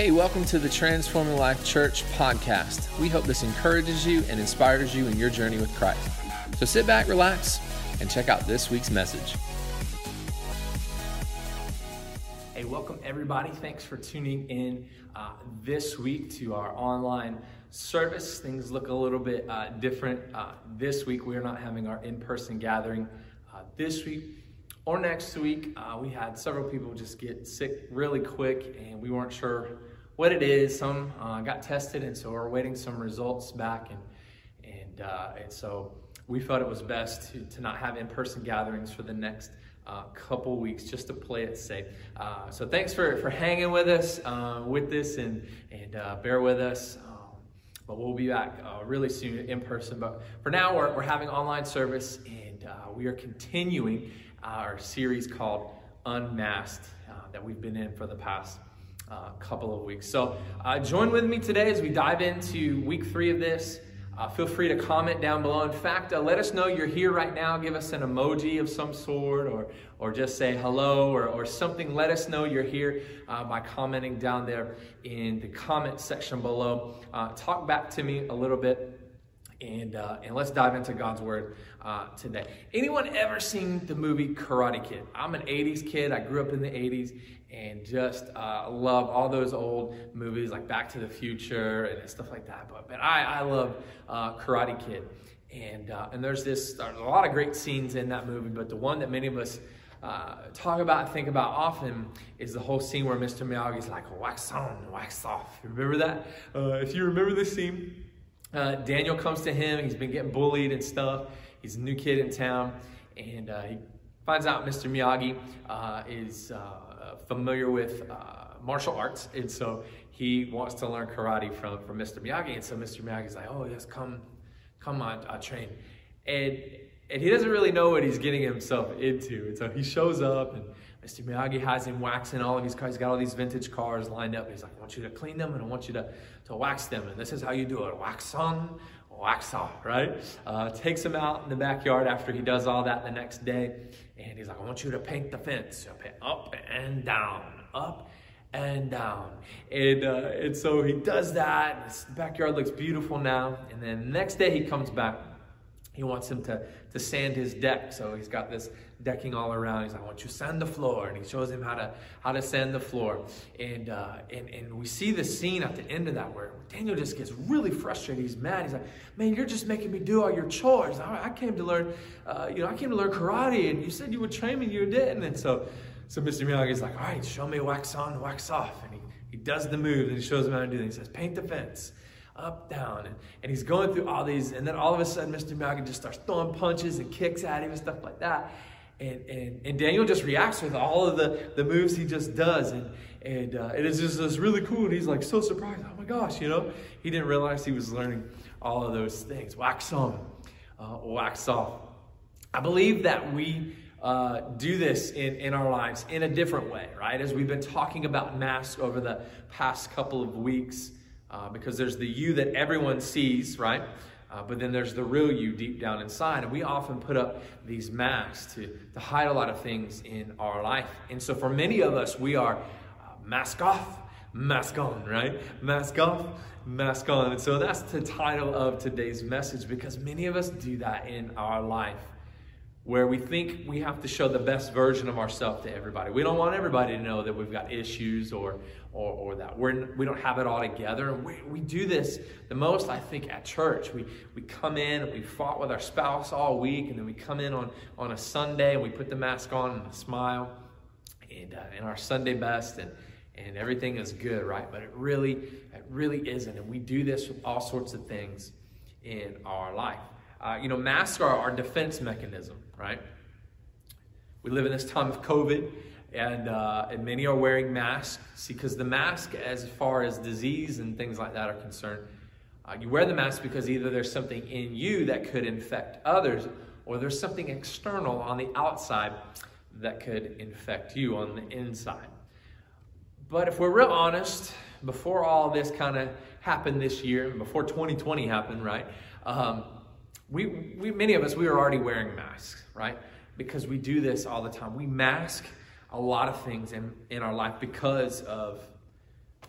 Hey, welcome to the Transforming Life Church podcast. We hope this encourages you and inspires you in your journey with Christ. So sit back, relax, and check out this week's message. Hey, welcome everybody. Thanks for tuning in uh, this week to our online service. Things look a little bit uh, different uh, this week. We're not having our in person gathering uh, this week or next week. Uh, we had several people just get sick really quick, and we weren't sure what it is. Some uh, got tested, and so we're waiting some results back, and and and so we felt it was best to, to not have in person gatherings for the next uh, couple weeks just to play it safe. Uh, so thanks for, for hanging with us uh, with this and, and uh, bear with us. Um, but we'll be back uh, really soon in person. But for now, we're, we're having online service and uh, we are continuing our series called Unmasked that we've been in for the past couple of weeks. So join with me today as we dive into week three of this. Uh, feel free to comment down below. In fact, uh, let us know you're here right now. Give us an emoji of some sort or, or just say hello or, or something. Let us know you're here uh, by commenting down there in the comment section below. Uh, talk back to me a little bit and, uh, and let's dive into God's Word uh, today. Anyone ever seen the movie Karate Kid? I'm an 80s kid. I grew up in the 80s and just uh, love all those old movies like Back to the Future and stuff like that. But, but I, I love uh, Karate Kid. And, uh, and there's this, there's a lot of great scenes in that movie, but the one that many of us uh, talk about and think about often is the whole scene where Mr. Miyagi's like, wax on, wax off. Remember that? Uh, if you remember this scene, uh, Daniel comes to him, he's been getting bullied and stuff. He's a new kid in town, and he finds out Mr. Miyagi is familiar with uh, martial arts, and so he wants to learn karate from, from Mr. Miyagi. And so Mr. Miyagi's like, oh, yes, come, come on, I'll train. And, and he doesn't really know what he's getting himself into. And so he shows up, and Mr. Miyagi has him waxing all of his cars. He's got all these vintage cars lined up. He's like, I want you to clean them, and I want you to, to wax them. And this is how you do it wax on, wax right? Uh, takes him out in the backyard after he does all that the next day. And he's like, I want you to paint the fence. Up and down, up and down. And, uh, and so he does that. His backyard looks beautiful now. And then the next day he comes back. He wants him to, to sand his deck. So he's got this decking all around. He's like, I want you to sand the floor. And he shows him how to how to sand the floor. And, uh, and, and we see the scene at the end of that where Daniel just gets really frustrated. He's mad. He's like, man, you're just making me do all your chores. I, I came to learn, uh, you know, I came to learn karate and you said you would train me, you didn't. And so, so Mr. Miyagi's like, all right, show me wax on, wax off. And he, he does the move and he shows him how to do it. He says, paint the fence up, down. And, and he's going through all these, and then all of a sudden, Mr. Miyagi just starts throwing punches and kicks at him and stuff like that. And, and, and Daniel just reacts with all of the, the moves he just does. And, and uh, it is just this really cool. And he's like so surprised. Oh my gosh, you know? He didn't realize he was learning all of those things. Wax on, uh, wax off. I believe that we uh, do this in, in our lives in a different way, right? As we've been talking about masks over the past couple of weeks, uh, because there's the you that everyone sees, right? Uh, but then there's the real you deep down inside. And we often put up these masks to, to hide a lot of things in our life. And so for many of us, we are uh, mask off, mask on, right? Mask off, mask on. And so that's the title of today's message because many of us do that in our life where we think we have to show the best version of ourselves to everybody. We don't want everybody to know that we've got issues or, or, or that we're, we don't have it all together. We, we do this the most, I think, at church. We, we come in we fought with our spouse all week, and then we come in on, on a Sunday and we put the mask on and smile and, uh, and our Sunday best, and, and everything is good, right? But it really, it really isn't. And we do this with all sorts of things in our life. Uh, you know, masks are our defense mechanism, right? We live in this time of COVID, and, uh, and many are wearing masks. Because the mask, as far as disease and things like that are concerned, uh, you wear the mask because either there's something in you that could infect others, or there's something external on the outside that could infect you on the inside. But if we're real honest, before all this kind of happened this year, before 2020 happened, right? Um, we, we, many of us, we were already wearing masks, right? Because we do this all the time. We mask a lot of things in, in our life because of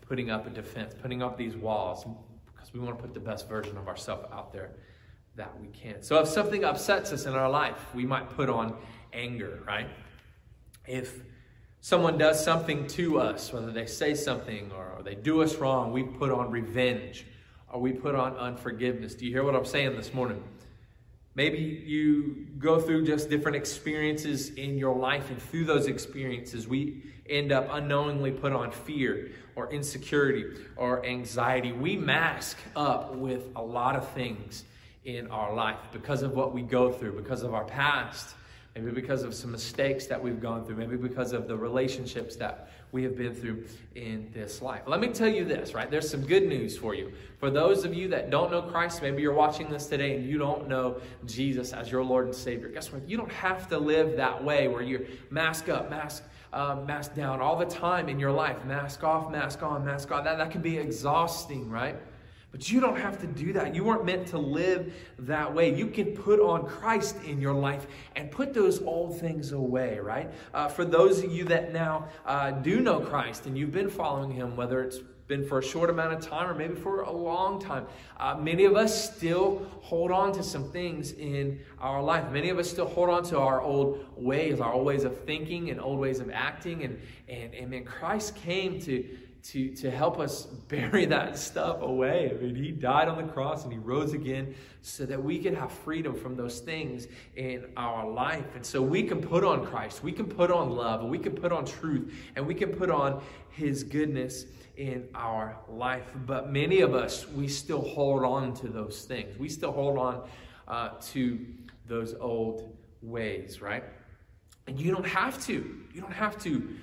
putting up a defense, putting up these walls, because we want to put the best version of ourselves out there that we can. So if something upsets us in our life, we might put on anger, right? If someone does something to us, whether they say something or they do us wrong, we put on revenge or we put on unforgiveness. Do you hear what I'm saying this morning? Maybe you go through just different experiences in your life, and through those experiences, we end up unknowingly put on fear or insecurity or anxiety. We mask up with a lot of things in our life because of what we go through, because of our past, maybe because of some mistakes that we've gone through, maybe because of the relationships that we have been through in this life. Let me tell you this, right? There's some good news for you. For those of you that don't know Christ, maybe you're watching this today and you don't know Jesus as your Lord and Savior. Guess what? You don't have to live that way where you're mask up, mask um, mask down all the time in your life. Mask off, mask on, mask on. That, that can be exhausting, right? But you don't have to do that. You weren't meant to live that way. You can put on Christ in your life and put those old things away, right? Uh, for those of you that now uh, do know Christ and you've been following Him, whether it's been for a short amount of time or maybe for a long time. Uh, many of us still hold on to some things in our life. Many of us still hold on to our old ways, our old ways of thinking and old ways of acting. And, and, and man, Christ came to to, to help us bury that stuff away. I mean, he died on the cross and he rose again so that we can have freedom from those things in our life. And so we can put on Christ, we can put on love, and we can put on truth, and we can put on his goodness in our life. But many of us, we still hold on to those things. We still hold on uh, to those old ways, right? And you don't have to. You don't have to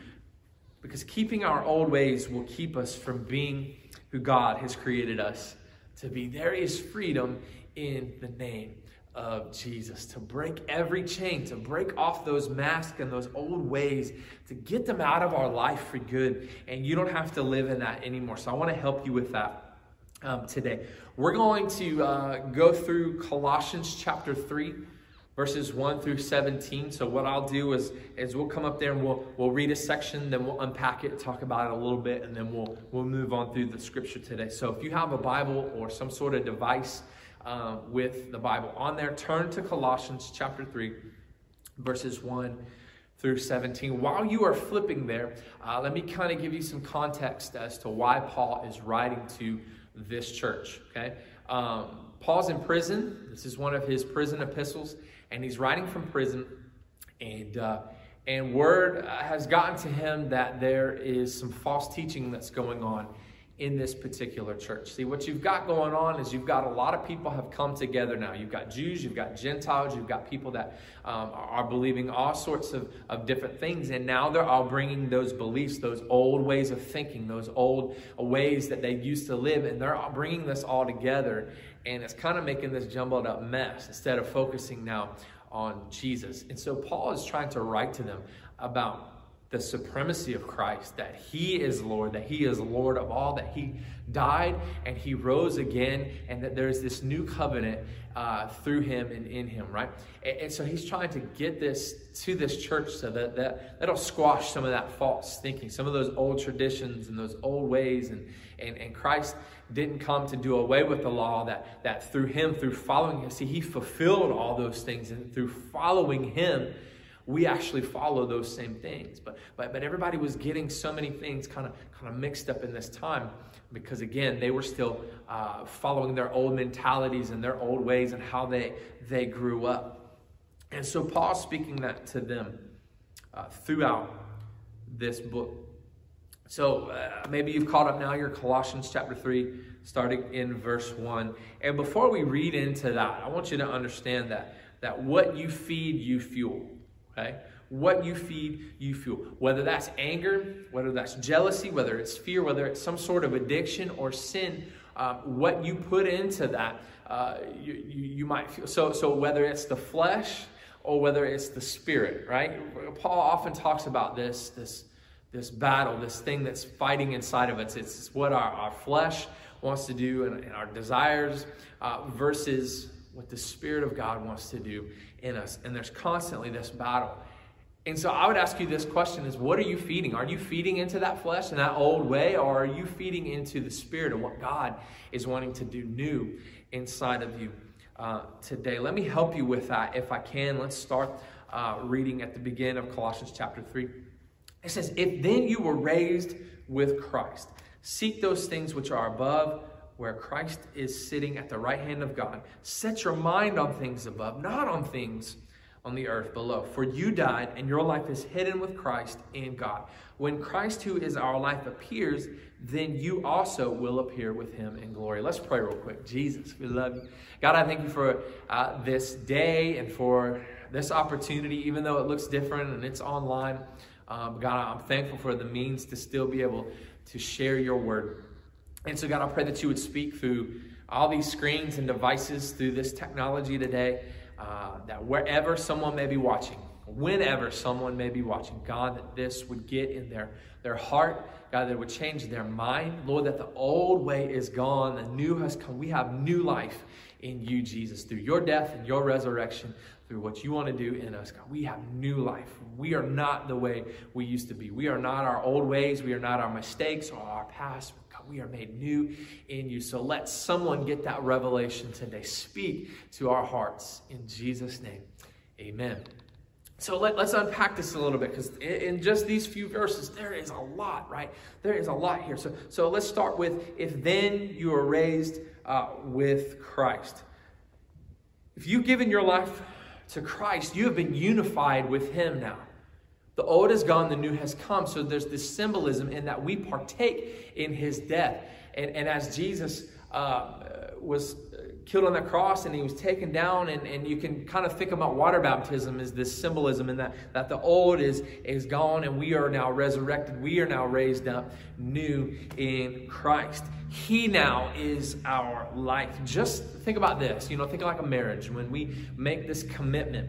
because keeping our old ways will keep us from being who God has created us to be. There is freedom in the name of Jesus to break every chain, to break off those masks and those old ways, to get them out of our life for good. And you don't have to live in that anymore. So I want to help you with that um, today. We're going to uh, go through Colossians chapter 3 verses 1 through 17. So what I'll do is, is we'll come up there and we'll, we'll read a section, then we'll unpack it, talk about it a little bit, and then we'll, we'll move on through the scripture today. So if you have a Bible or some sort of device uh, with the Bible on there, turn to Colossians chapter 3, verses 1 through 17. While you are flipping there, uh, let me kind of give you some context as to why Paul is writing to this church, okay? Um, Paul's in prison. This is one of his prison epistles and he's writing from prison, and uh, and word has gotten to him that there is some false teaching that's going on in this particular church. See, what you've got going on is you've got a lot of people have come together now. You've got Jews, you've got Gentiles, you've got people that um, are believing all sorts of, of different things. And now they're all bringing those beliefs, those old ways of thinking, those old ways that they used to live, and they're bringing this all together and it's kind of making this jumbled up mess instead of focusing now on Jesus. And so Paul is trying to write to them about the supremacy of Christ, that He is Lord, that He is Lord of all, that He died and He rose again, and that there's this new covenant uh, through Him and in Him, right? And, and, so He's trying to get this to this church so that, that that'll squash some of that false thinking, some of those old traditions and those old ways, and, and, and Christ didn't come to do away with the law, that, that through him, through following him, see, he fulfilled all those things. And through following him, we actually follow those same things. But, but, but everybody was getting so many things kind of, kind of mixed up in this time because, again, they were still uh, following their old mentalities and their old ways and how they, they grew up. And so Paul's speaking that to them uh, throughout this book. So uh, maybe you've caught up now, you're Colossians chapter 3, starting in verse 1. And before we read into that, I want you to understand that, that what you feed, you fuel. Okay? What you feed, you fuel. Whether that's anger, whether that's jealousy, whether it's fear, whether it's some sort of addiction or sin, um, what you put into that, uh, you, you, you might feel. So, so whether it's the flesh or whether it's the spirit, right? Paul often talks about this, this this battle, this thing that's fighting inside of us. It's what our, our flesh wants to do and, and our desires uh, versus what the Spirit of God wants to do in us. And there's constantly this battle. And so I would ask you this question is what are you feeding? Are you feeding into that flesh and that old way, or are you feeding into the spirit of what God is wanting to do new inside of you uh, today? Let me help you with that if I can. Let's start uh, reading at the beginning of Colossians chapter 3. It says, If then you were raised with Christ, seek those things which are above, where Christ is sitting at the right hand of God. Set your mind on things above, not on things on the earth below. For you died, and your life is hidden with Christ in God. When Christ, who is our life, appears, then you also will appear with him in glory. Let's pray real quick. Jesus, we love you. God, I thank you for uh, this day and for this opportunity, even though it looks different and it's online. Um, God, I'm thankful for the means to still be able to share your word. And so, God, I pray that you would speak through all these screens and devices, through this technology today, uh, that wherever someone may be watching, whenever someone may be watching, God, that this would get in their, their heart, God, that it would change their mind. Lord, that the old way is gone, the new has come. We have new life in you, Jesus, through your death and your resurrection through what you want to do in us, God. We have new life. We are not the way we used to be. We are not our old ways. We are not our mistakes or our past. We are made new in you. So let someone get that revelation today. Speak to our hearts in Jesus' name. Amen. So let, us unpack this a little bit because in just these few verses, there is a lot, right? There is a lot here. So, so let's start with if then you are raised uh, with Christ. If you've given your life to Christ, you have been unified with Him now. The old is gone, the new has come. So there's this symbolism in that we partake in His death. And, and as Jesus uh, was killed on the cross and he was taken down and, and you can kind of think about water baptism as this symbolism in that, that the old is, is gone and we are now resurrected. We are now raised up new in christ. He now is our life. Just think about this. You know think like a marriage. When we make this commitment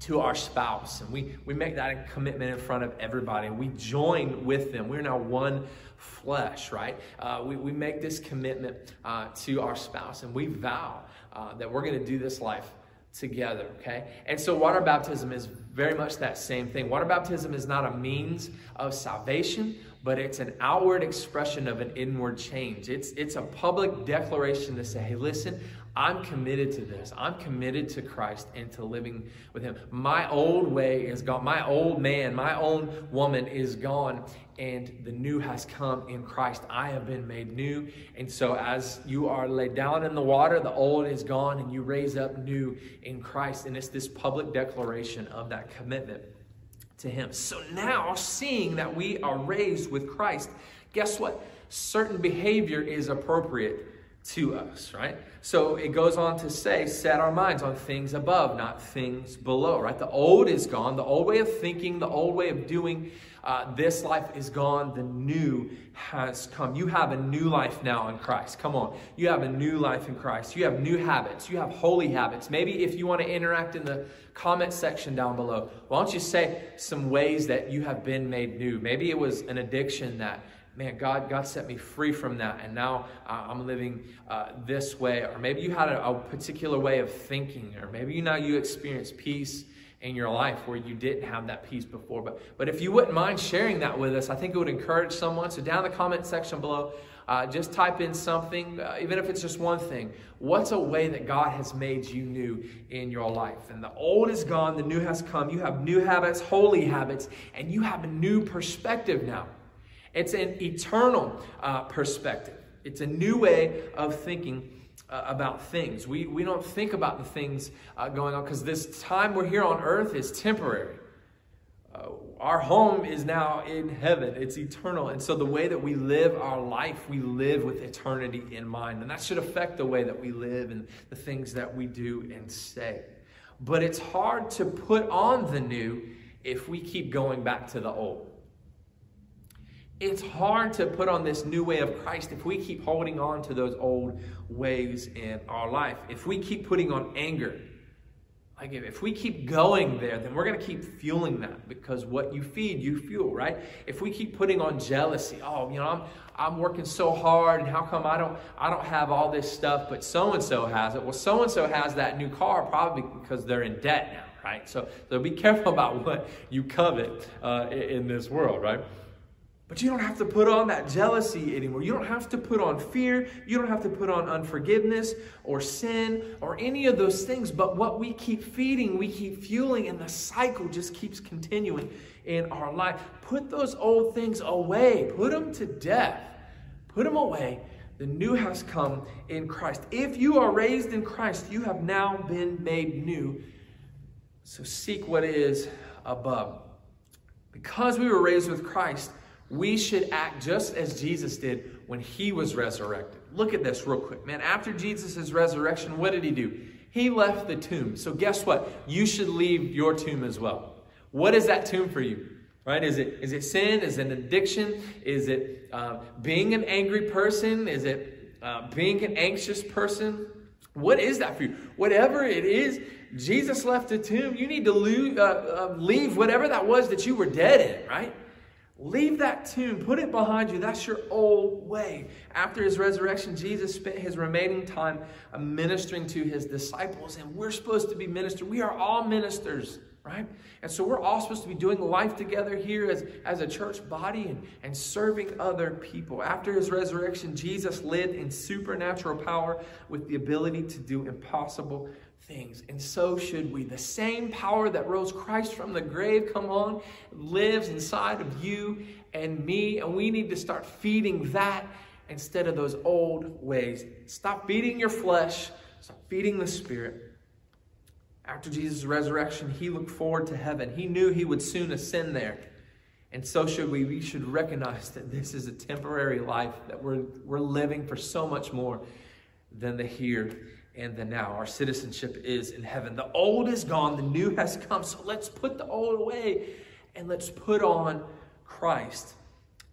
to our spouse and we, we make that a commitment in front of everybody we join with them we're now one flesh, right? Uh, we, we make this commitment uh, to our spouse and we vow uh, that we're going to do this life together, okay? And so water baptism is very much that same thing. Water baptism is not a means of salvation, but it's an outward expression of an inward change. It's, it's a public declaration to say, hey, listen, I'm committed to this. I'm committed to Christ and to living with Him. My old way is gone. My old man, my own woman is gone, and the new has come in Christ. I have been made new. And so, as you are laid down in the water, the old is gone, and you raise up new in Christ. And it's this public declaration of that commitment to Him. So, now, seeing that we are raised with Christ, guess what? Certain behavior is appropriate to us, right? So it goes on to say, set our minds on things above, not things below, right? The old is gone. The old way of thinking, the old way of doing uh, this life is gone. The new has come. You have a new life now in Christ. Come on. You have a new life in Christ. You have new habits. You have holy habits. Maybe if you want to interact in the comment section down below, why don't you say some ways that you have been made new? Maybe it was an addiction that man, God, God set me free from that, and now uh, I'm living uh, this way. Or maybe you had a, a, particular way of thinking, or maybe you now you experience peace in your life where you didn't have that peace before. But but if you wouldn't mind sharing that with us, I think it would encourage someone. So down in the comment section below. Uh, just type in something, uh, even if it's just one thing. What's a way that God has made you new in your life? And the old is gone, the new has come. You have new habits, holy habits, and you have a new perspective now. It's an eternal uh, perspective. It's a new way of thinking uh, about things. We, we don't think about the things uh, going on because this time we're here on earth is temporary. Uh, our home is now in heaven, it's eternal. And so the way that we live our life, we live with eternity in mind. And that should affect the way that we live and the things that we do and say. But it's hard to put on the new if we keep going back to the old. It's hard to put on this new way of Christ if we keep holding on to those old ways in our life. If we keep putting on anger, like if we keep going there, then we're going to keep fueling that because what you feed, you fuel, right? If we keep putting on jealousy, oh, you know, I'm I'm working so hard, and how come I don't I don't have all this stuff, but so and so has it? Well, so and so has that new car probably because they're in debt now right? So, so be careful about what you covet uh, in, in this world, right? But you don't have to put on that jealousy anymore. You don't have to put on fear. You don't have to put on unforgiveness or sin or any of those things. But what we keep feeding, we keep fueling, and the cycle just keeps continuing in our life. Put those old things away, put them to death, put them away. The new has come in Christ. If you are raised in Christ, you have now been made new. So seek what is above. Because we were raised with Christ, we should act just as Jesus did when he was resurrected. Look at this real quick, man. After Jesus' resurrection, what did he do? He left the tomb. So, guess what? You should leave your tomb as well. What is that tomb for you? Right? Is it is it sin? Is it an addiction? Is it uh, being an angry person? Is it uh, being an anxious person? What is that for you? Whatever it is, Jesus left the tomb. You need to leave, uh, uh leave whatever that was that you were dead in, right? Leave that tomb, put it behind you. That's your old way. After his resurrection, Jesus spent his remaining time ministering to his disciples, and we're supposed to be ministers. We are all ministers, right? And so we're all supposed to be doing life together here as, as a church body and, and serving other people. After his resurrection, Jesus lived in supernatural power with the ability to do impossible things. And so should we. The same power that rose Christ from the grave, come on, lives inside of you and me. And we need to start feeding that instead of those old ways. Stop feeding your flesh, stop feeding the spirit. After Jesus' resurrection, he looked forward to heaven. He knew he would soon ascend there. And so should we. We should recognize that this is a temporary life, that we're, we're living for so much more than the here and the now. Our citizenship is in heaven. The old is gone, the new has come. So let's put the old away and let's put on Christ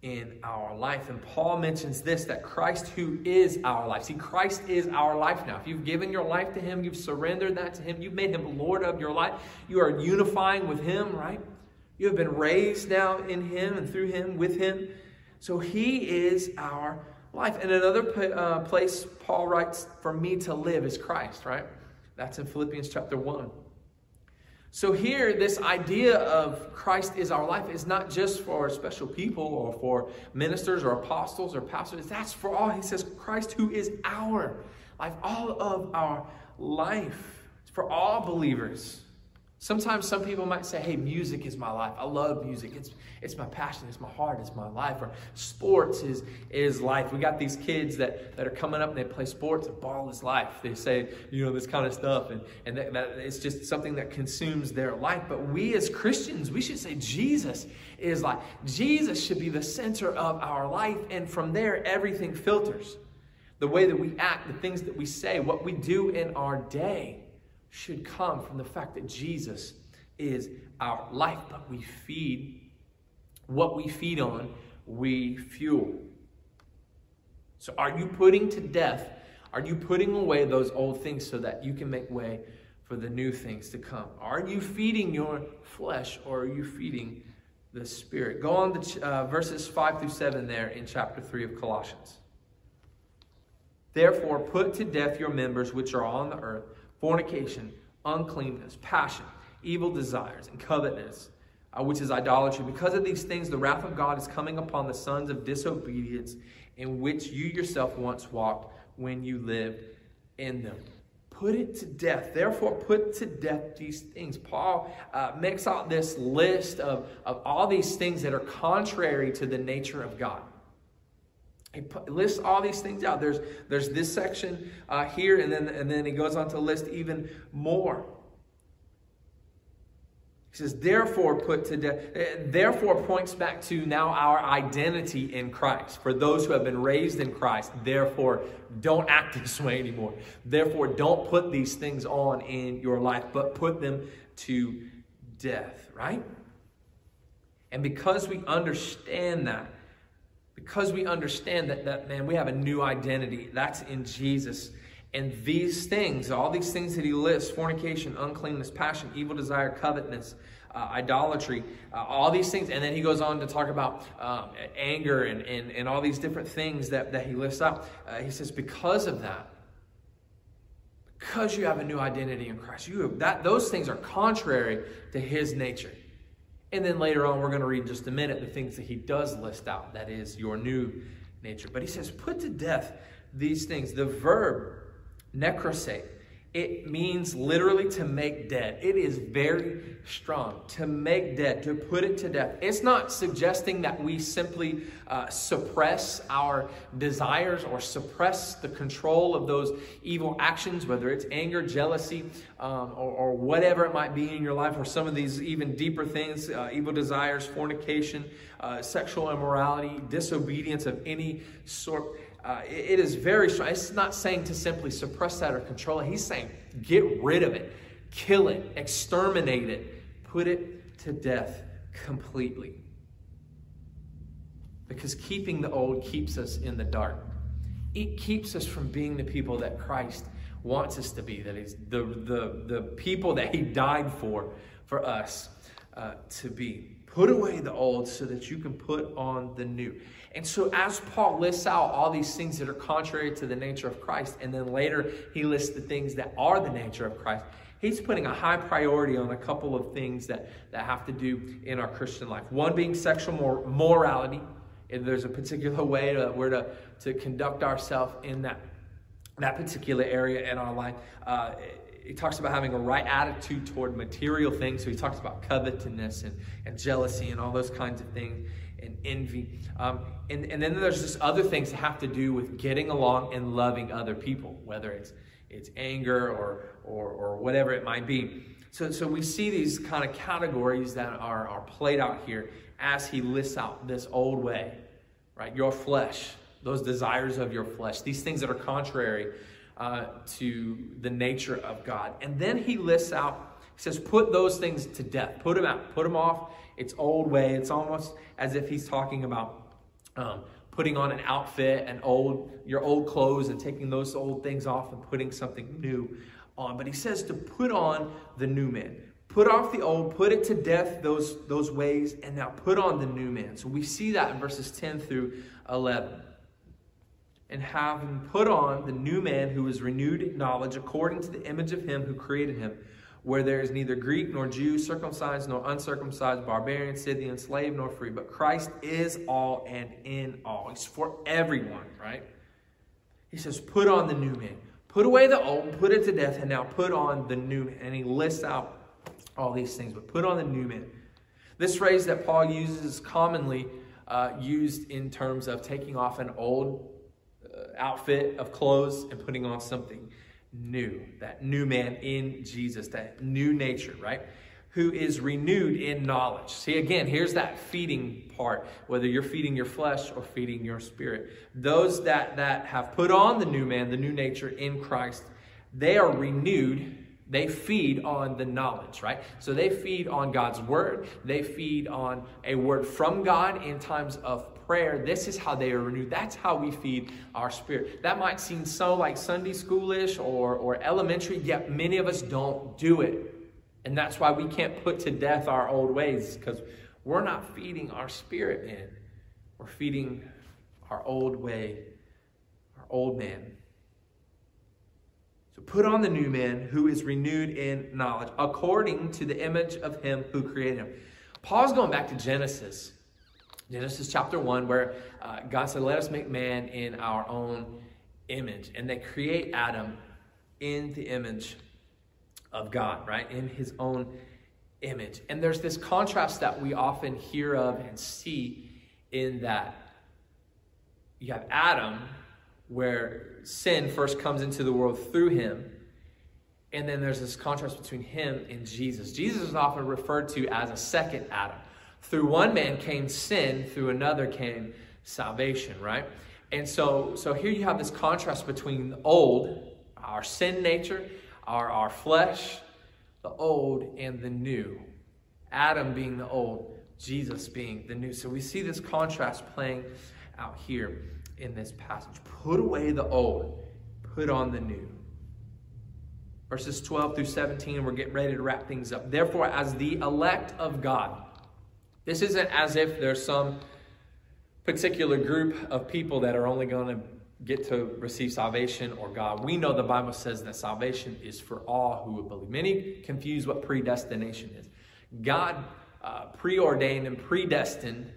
in our life. And Paul mentions this that Christ, who is our life. See, Christ is our life now. If you've given your life to Him, you've surrendered that to Him, you've made Him Lord of your life, you are unifying with Him, right? You have been raised now in Him and through Him, with Him. So He is our life. And another uh, place Paul writes, for me to live is Christ, right? That's in Philippians chapter 1. So here, this idea of Christ is our life is not just for special people or for ministers or apostles or pastors. That's for all. He says, Christ who is our life, all of our life. It's for all believers. Sometimes some people might say, hey, music is my life. I love music. It's, it's my passion. It's my heart. It's my life. Or sports is, is life. We got these kids that, that are coming up and they play sports ball is life. They say, you know, this kind of stuff. And, and that, that it's just something that consumes their life. But we as Christians, we should say Jesus is life. Jesus should be the center of our life. And from there, everything filters. The way that we act, the things that we say, what we do in our day should come from the fact that Jesus is our life, but we feed what we feed on, we fuel. So, are you putting to death? Are you putting away those old things so that you can make way for the new things to come? Are you feeding your flesh or are you feeding the Spirit? Go on to uh, verses 5 through 7 there in chapter 3 of Colossians. Therefore, put to death your members which are on the earth fornication, uncleanness, passion, evil desires, and covetousness, uh, which is idolatry. Because of these things, the wrath of God is coming upon the sons of disobedience, in which you yourself once walked when you lived in them. Put it to death. Therefore, put to death these things. Paul uh, makes out this list of, of all these things that are contrary to the nature of God. He lists all these things out. There's, there's this section uh, here, and then, and then he goes on to list even more. He says, therefore, put to death, uh, therefore points back to now our identity in Christ. For those who have been raised in Christ, therefore, don't act this way anymore. Therefore, don't put these things on in your life, but put them to death, right? And because we understand that, because we understand that, that, man, we have a new identity. That's in Jesus. And these things, all these things that he lists fornication, uncleanness, passion, evil desire, covetousness, uh, idolatry, uh, all these things. And then he goes on to talk about um, anger and, and, and all these different things that, that he lists up. Uh, he says, because of that, because you have a new identity in Christ. You have, that those things are contrary to his nature. And then later on, we're going to read in just a minute the things that he does list out. That is your new nature. But he says, put to death these things. The verb necrosate it means literally to make dead. It is very strong. To make dead, to put it to death. It's not suggesting that we simply uh, suppress our desires or suppress the control of those evil actions, whether it's anger, jealousy, um, or, or, whatever it might be in your life, or some of these even deeper things uh, evil desires, fornication, uh, sexual immorality, disobedience of any sort uh, it is very strong. It's not saying to simply suppress that or control it. He's saying get rid of it, kill it, exterminate it, put it to death completely. Because keeping the old keeps us in the dark. It keeps us from being the people that Christ wants us to be, that is the, the, the people that He died for, for us uh, to be. Put away the old so that you can put on the new. And so, as Paul lists out all these things that are contrary to the nature of Christ, and then later he lists the things that are the nature of Christ, he's putting a high priority on a couple of things that, that have to do in our Christian life. One being sexual mor- morality. And there's a particular way that we're to, to conduct ourselves in that, that particular area in our life. Uh, he talks about having a right attitude toward material things. So he talks about covetousness and, and jealousy and all those kinds of things and envy. Um, and, and then there's just other things that have to do with getting along and loving other people, whether it's, it's anger or, or, or whatever it might be. So, so we see these kind of categories that are, are played out here as he lists out this old way, right? Your flesh, those desires of your flesh, these things that are contrary uh, to the nature of God. And then he lists out, he says, put those things to death. Put them out. Put them off. It's old way. It's almost as if he's talking about um, putting on an outfit and old your old clothes and taking those old things off and putting something new on. But he says to put on the new man. Put off the old, put it to death, those, those ways, and now put on the new man. So we see that in verses 10 through 11 and having put on the new man who is renewed in knowledge according to the image of him who created him, where there is neither Greek nor Jew, circumcised nor uncircumcised, barbarian, Scythian, slave nor free, but Christ is all and in all. He's for everyone, right? He says, put on the new man. Put away the old, put it to death, and now put on the new man. And he lists out all these things, but put on the new man. This phrase that Paul uses is commonly uh, used in terms of taking off an old outfit of clothes and putting on something new. That new man in Jesus, that new nature, right? Who is renewed in knowledge. See, again, here's that feeding part, whether you're feeding your flesh or feeding your spirit. Those that, that have put on the new man, the new nature in Christ, they are renewed they feed on the knowledge, right? So they feed on God's word. They feed on a word from God in times of prayer. This is how they are renewed. That's how we feed our spirit. That might seem so like Sunday schoolish or, or elementary, yet many of us don't do it. And that's why we can't put to death our old ways because we're not feeding our spirit in. We're feeding our old way, our old man. So put on the new man who is renewed in knowledge, according to the image of him who created him. Paul's going back to Genesis. Genesis chapter 1, where uh, God said, Let us make man in our own image. And they create Adam in the image of God, right? In his own image. And there's this contrast that we often hear of and see in that you have Adam, where sin first comes into the world through him. And then there's this contrast between him and Jesus. Jesus is often referred to as a second Adam. Through one man came sin, through another came salvation, right? And so, so here you have this contrast between the old, our sin nature, our, our flesh, the old, and the new. Adam being the old, Jesus being the new. So we see this contrast playing out here in this passage. Put away the old, put on the new. Verses 12 through 17, we're getting ready to wrap things up. Therefore, as the elect of God, this isn't as if there's some particular group of people that are only going to get to receive salvation or God. We know the Bible says that salvation is for all who would believe. Many confuse what predestination is. God uh, preordained and predestined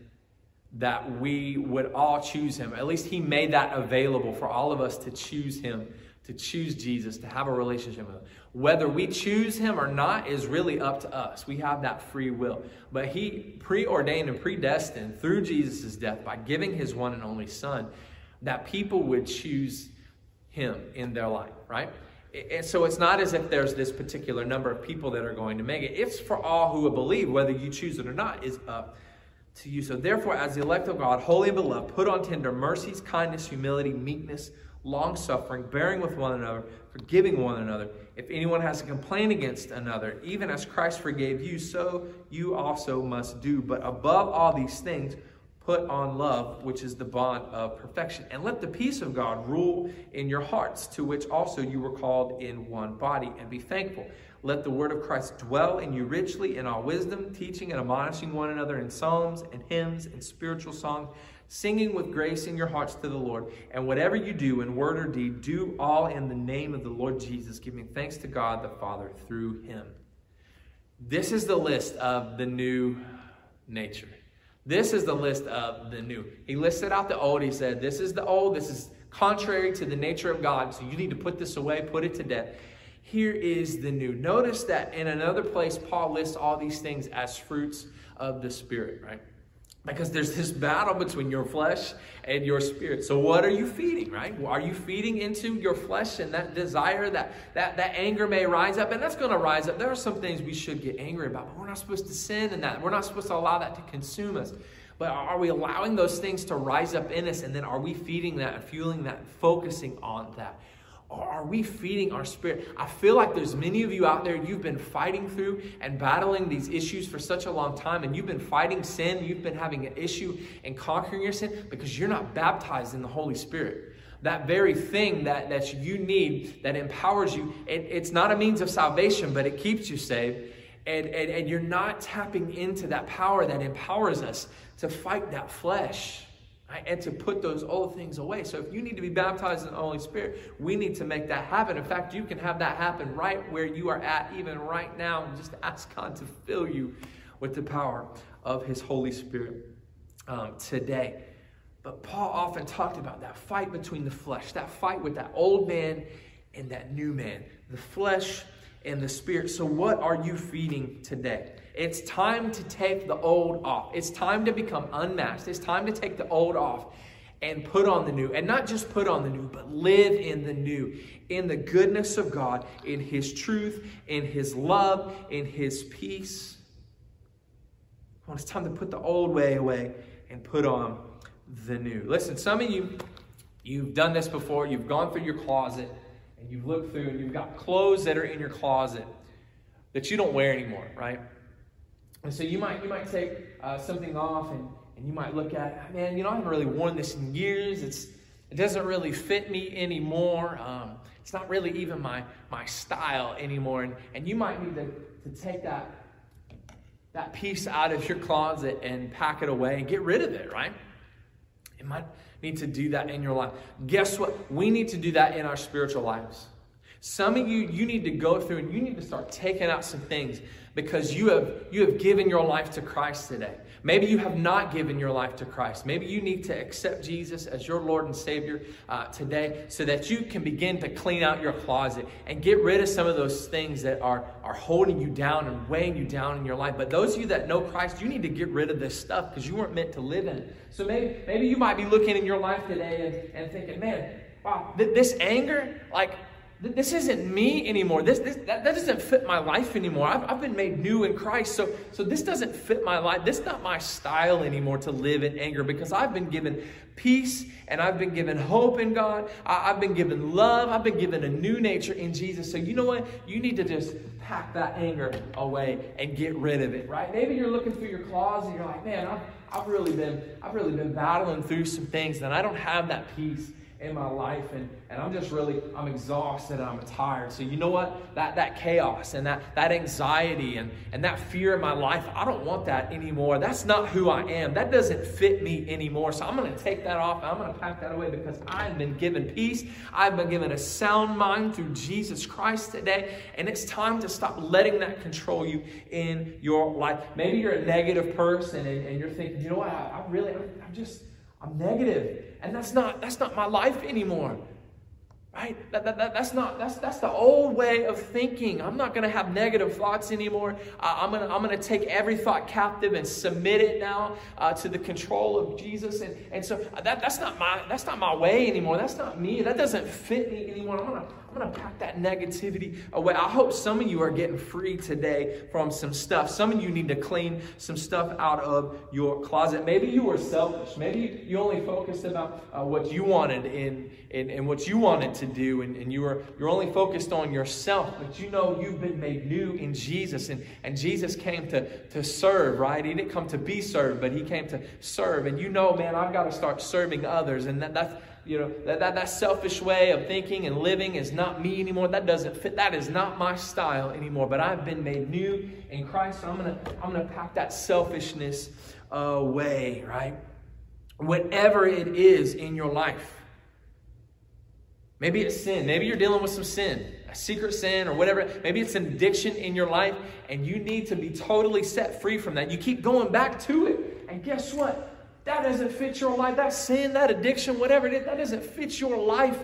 that we would all choose Him. At least He made that available for all of us to choose Him, to choose Jesus, to have a relationship with Him. Whether we choose Him or not is really up to us. We have that free will. But He preordained and predestined through Jesus' death by giving His one and only Son that people would choose him in their life, right? And so it's not as if there's this particular number of people that are going to make it. It's for all who will believe, whether you choose it or not, is up to you. So therefore, as the elect of God, holy and beloved, put on tender mercies, kindness, humility, meekness, long suffering, bearing with one another, forgiving one another. If anyone has a complaint against another, even as Christ forgave you, so you also must do. But above all these things, Put on love, which is the bond of perfection. And let the peace of God rule in your hearts, to which also you were called in one body, and be thankful. Let the word of Christ dwell in you richly in all wisdom, teaching and admonishing one another in psalms and hymns and spiritual songs, singing with grace in your hearts to the Lord. And whatever you do in word or deed, do all in the name of the Lord Jesus, giving thanks to God the Father through him. This is the list of the new nature. This is the list of the new. He listed out the old. He said, This is the old. This is contrary to the nature of God. So you need to put this away, put it to death. Here is the new. Notice that in another place, Paul lists all these things as fruits of the Spirit, right? Because there's this battle between your flesh and your spirit. So what are you feeding, right? Are you feeding into your flesh and that desire that that, that anger may rise up? And that's going to rise up. There are some things we should get angry about, but we're not supposed to sin in that. We're not supposed to allow that to consume us. But are we allowing those things to rise up in us? And then are we feeding that and fueling that, focusing on that? Or are we feeding our spirit? I feel like there's many of you out there, you've been fighting through and battling these issues for such a long time, and you've been fighting sin, you've been having an issue in conquering your sin because you're not baptized in the Holy Spirit. That very thing that, that you need that empowers you, it, it's not a means of salvation, but it keeps you saved. And, and, and you're not tapping into that power that empowers us to fight that flesh right? and to put those old things away. So if you need to be baptized in the Holy Spirit, we need to make that happen. In fact, you can have that happen right where you are at, even right now, and just ask God to fill you with the power of His Holy Spirit um, today. But Paul often talked about that fight between the flesh, that fight with that old man and that new man, the flesh and the spirit. So, what are you feeding today? It's time to take the old off. It's time to become unmasked. It's time to take the old off and put on the new. And not just put on the new, but live in the new, in the goodness of God, in His truth, in His love, in His peace. It's time to put the old way away and put on the new. Listen, some of you, you've done this before. You've gone through your closet and you've looked through and you've got clothes that are in your closet that you don't wear anymore, right? And so you might you might take uh, something off and, and you might look at, man, you know, I haven't really worn this in years. It's it doesn't really fit me anymore. Um, it's not really even my my style anymore. And and you might need to, to take that that piece out of your closet and pack it away and get rid of it, right? It might need to do that in your life. Guess what? We need to do that in our spiritual lives. Some of you, you need to go through and you need to start taking out some things because you have, you have given your life to Christ today. Maybe you have not given your life to Christ. Maybe you need to accept Jesus as your Lord and Savior uh, today so that you can begin to clean out your closet and get rid of some of those things that are, are holding you down and weighing you down in your life. But those of you that know Christ, you need to get rid of this stuff because you weren't meant to live in it. So maybe, maybe you might be looking in your life today and, and thinking, man, wow, th- this anger, like, this isn't me anymore. This, this that, that doesn't fit my life anymore. I've, I've been made new in Christ. So, so this doesn't fit my life. This is not my style anymore to live in anger because I've been given peace and I've been given hope in God. I, I've been given love. I've been given a new nature in Jesus. So you know what? You need to just pack that anger away and get rid of it, right? Maybe you're looking through your closet and you're like, man, I've, I've really been, I've really been battling through some things and I don't have that peace in my life and, and I'm just really, I'm exhausted and I'm tired. So you know what? That, that chaos and that, that anxiety and, and that fear in my life, I don't want that anymore. That's not who I am. That doesn't fit me anymore. So I'm going to take that off. I'm going to pack that away because I've been given peace. I've been given a sound mind through Jesus Christ today. And it's time to stop letting that control you in your life. Maybe you're a negative person and, and you're thinking, you know what? I, I really, I, I'm just, I'm. And that's not, that's not my life anymore. Right? That, that, that, that's not that's that's the old way of thinking. I'm not going to have negative thoughts anymore. Uh, I'm to I'm to take every thought captive and submit it now uh, to the control of Jesus. And and so that that's not my that's not my way anymore. That's not me. That doesn't fit me anymore. I'm to I'm going to pack that negativity away. I hope some of you are getting free today from some stuff. Some of you need to clean some stuff out of your closet. Maybe you were selfish. Maybe you only focused about uh, what you wanted in, in, in what you wanted to do, and, and you were you're only focused on yourself. But you know you've been made new in Jesus, and, and Jesus came to, to serve, right? He didn't come to be served, but he came to serve. And you know, man, I've got to start serving others, and that, that's you know, that, that, that selfish way of thinking and living is not me anymore. That doesn't fit. That is not my style anymore. But I've been made new in Christ. So I'm to I'm gonna pack that selfishness away, right? Whatever it is in your life. Maybe it's sin. Maybe you're dealing with some sin, a secret sin or whatever. Maybe it's an addiction in your life, and you need to be totally set free from that. You keep going back to it. And guess what? That doesn't fit your life. That sin, that addiction, whatever it is, that doesn't fit your life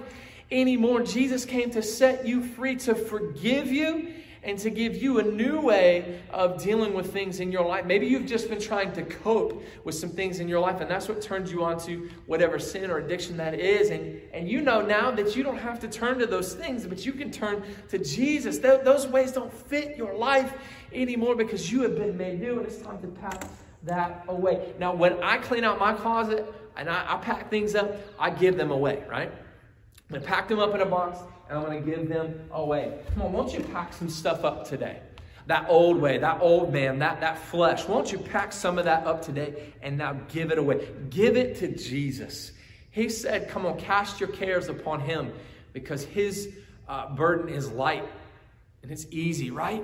anymore. Jesus came to set you free, to forgive you, and to give you a new way of dealing with things in your life. Maybe you've just been trying to cope with some things in your life, and that's what turns you on to whatever sin or addiction that is. And, and you know now that you don't have to turn to those things, but you can turn to Jesus. Th- those ways don't fit your life anymore because you have been made new, and it's time to pass that away. Now, when I clean out my closet and I, I pack things up, I give them away, right? I'm going to pack them up in a box and I'm going to give them away. Come on, won't you pack some stuff up today? That old way, that old man, that, that flesh. Won't you pack some of that up today and now give it away? Give it to Jesus. He said, Come on, cast your cares upon him because his uh, burden is light and it's easy, right?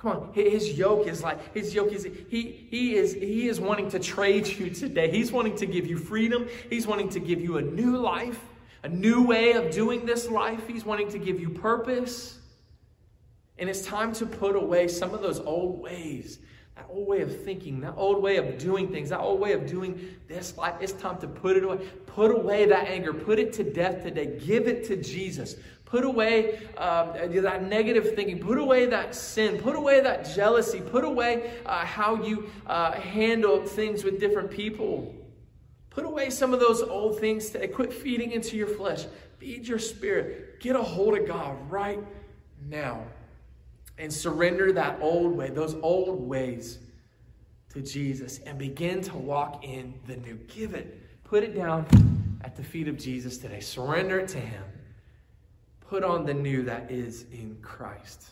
Come on, his yoke is like his yoke is he he is he is wanting to trade you today. He's wanting to give you freedom. He's wanting to give you a new life, a new way of doing this life. He's wanting to give you purpose. And it's time to put away some of those old ways, that old way of thinking, that old way of doing things, that old way of doing this life. It's time to put it away. Put away that anger. Put it to death today. Give it to Jesus. Put away um, that negative thinking. Put away that sin. Put away that jealousy. Put away uh, how you uh, handle things with different people. Put away some of those old things. To, quit feeding into your flesh. Feed your spirit. Get a hold of God right now. And surrender that old way, those old ways to Jesus and begin to walk in the new. Give it. Put it down at the feet of Jesus today. Surrender it to Him put on the new that is in Christ.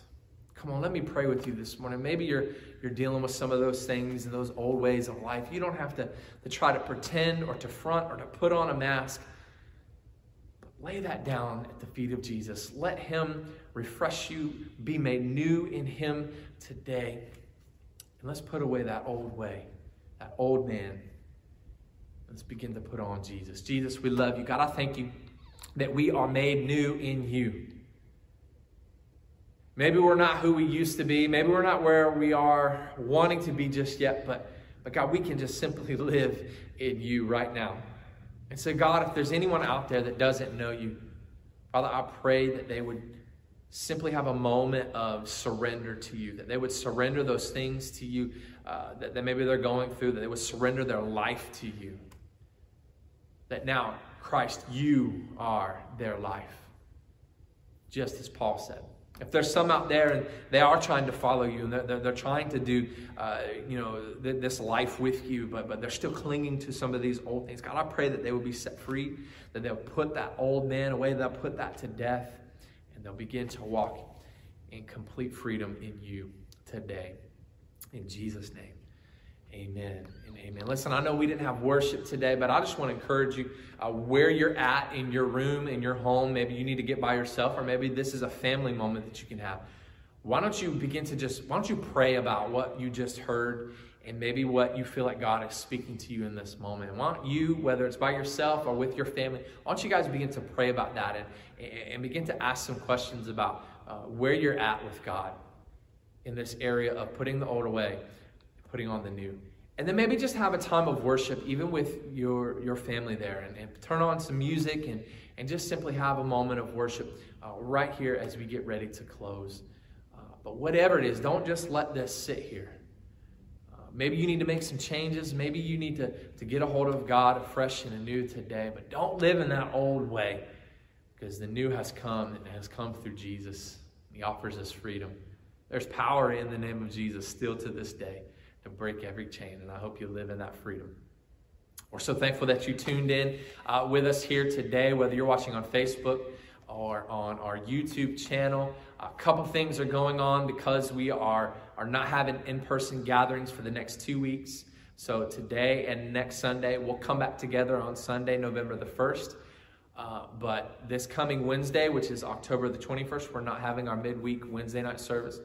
Come on, let me pray with you this morning. Maybe you're you're dealing with some of those things and those old ways of life. You don't have to, to try to pretend or to front or to put on a mask. Lay that down at the feet of Jesus. Let him refresh you, be made new in him today. And let's put away that old way, that old man. Let's begin to put on Jesus. Jesus, we love you. God, I thank you that we are made new in you. Maybe we're not who we used to be. Maybe we're not where we are wanting to be just yet, but, but God, we can just simply live in you right now. And so, God, if there's anyone out there that doesn't know you, Father, I pray that they would simply have a moment of surrender to you, that they would surrender those things to you uh, that, that maybe they're going through, that they would surrender their life to you. That now Christ, you are their life. Just as Paul said. If there's some out there and they are trying to follow you and they're, they're, trying to do, uh, you know, th- this life with you, but, but they're still clinging to some of these old things, God, I pray that they will be set free, that they'll put that old man away, they'll put that to death, and they'll begin to walk in complete freedom in you today. In Jesus' name, Amen and amen. Listen, I know we didn't have worship today, but I just want to encourage you uh, where you're at in your room, in your home. Maybe you need to get by yourself, or maybe this is a family moment that you can have. Why don't you begin to just, why don't you pray about what you just heard and maybe what you feel like God is speaking to you in this moment. Why don't you, whether it's by yourself or with your family, why don't you guys begin to pray about that and, and begin to ask some questions about uh, where you're at with God in this area of putting the old away, putting on the new. And then maybe just have a time of worship, even with your, your family there, and, and turn on some music and, and just simply have a moment of worship uh, right here as we get ready to close. Uh, but whatever it is, don't just let this sit here. Uh, maybe you need to make some changes. Maybe you need to, to get a hold of God afresh and anew today. But don't live in that old way because the new has come and has come through Jesus. He offers us freedom. There's power in the name of Jesus still to this day to break every chain, and I hope you live in that freedom. We're so thankful that you tuned in uh, with us here today, whether you're watching on Facebook or on our YouTube channel. A couple things are going on because we are, are not having in person gatherings for the next two weeks. So today and next Sunday, we'll come back together on Sunday, November the 1st. Uh, but this coming Wednesday, which is October the 21st, we're not having our midweek Wednesday night service.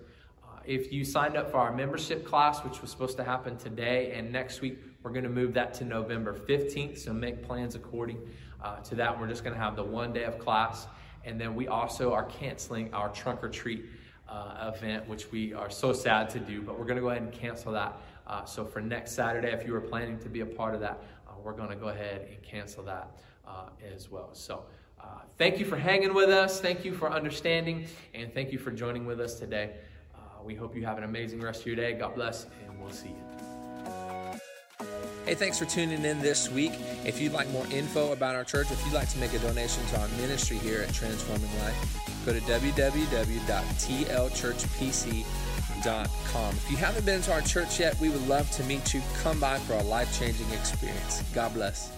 Uh, if you signed up for our membership class, which was supposed to happen today and next week, we're going to move that to November 15th. So make plans according uh, to that. We're just going to have the one day of class. And then we also are canceling our trunk or treat uh, event, which we are so sad to do, but we're going to go ahead and cancel that. Uh, so for next Saturday, if you were planning to be a part of that, we're going to go ahead and cancel that uh, as well. So uh, thank you for hanging with us. Thank you for understanding. And thank you for joining with us today. We hope you have an amazing rest of your day. God bless, and we'll see you. Hey, thanks for tuning in this week. If you'd like more info about our church, if you'd like to make a donation to our ministry here at Transforming Life, go to www.tlchurchpc.com. If you haven't been to our church yet, we would love to meet you. Come by for a life changing experience. God bless.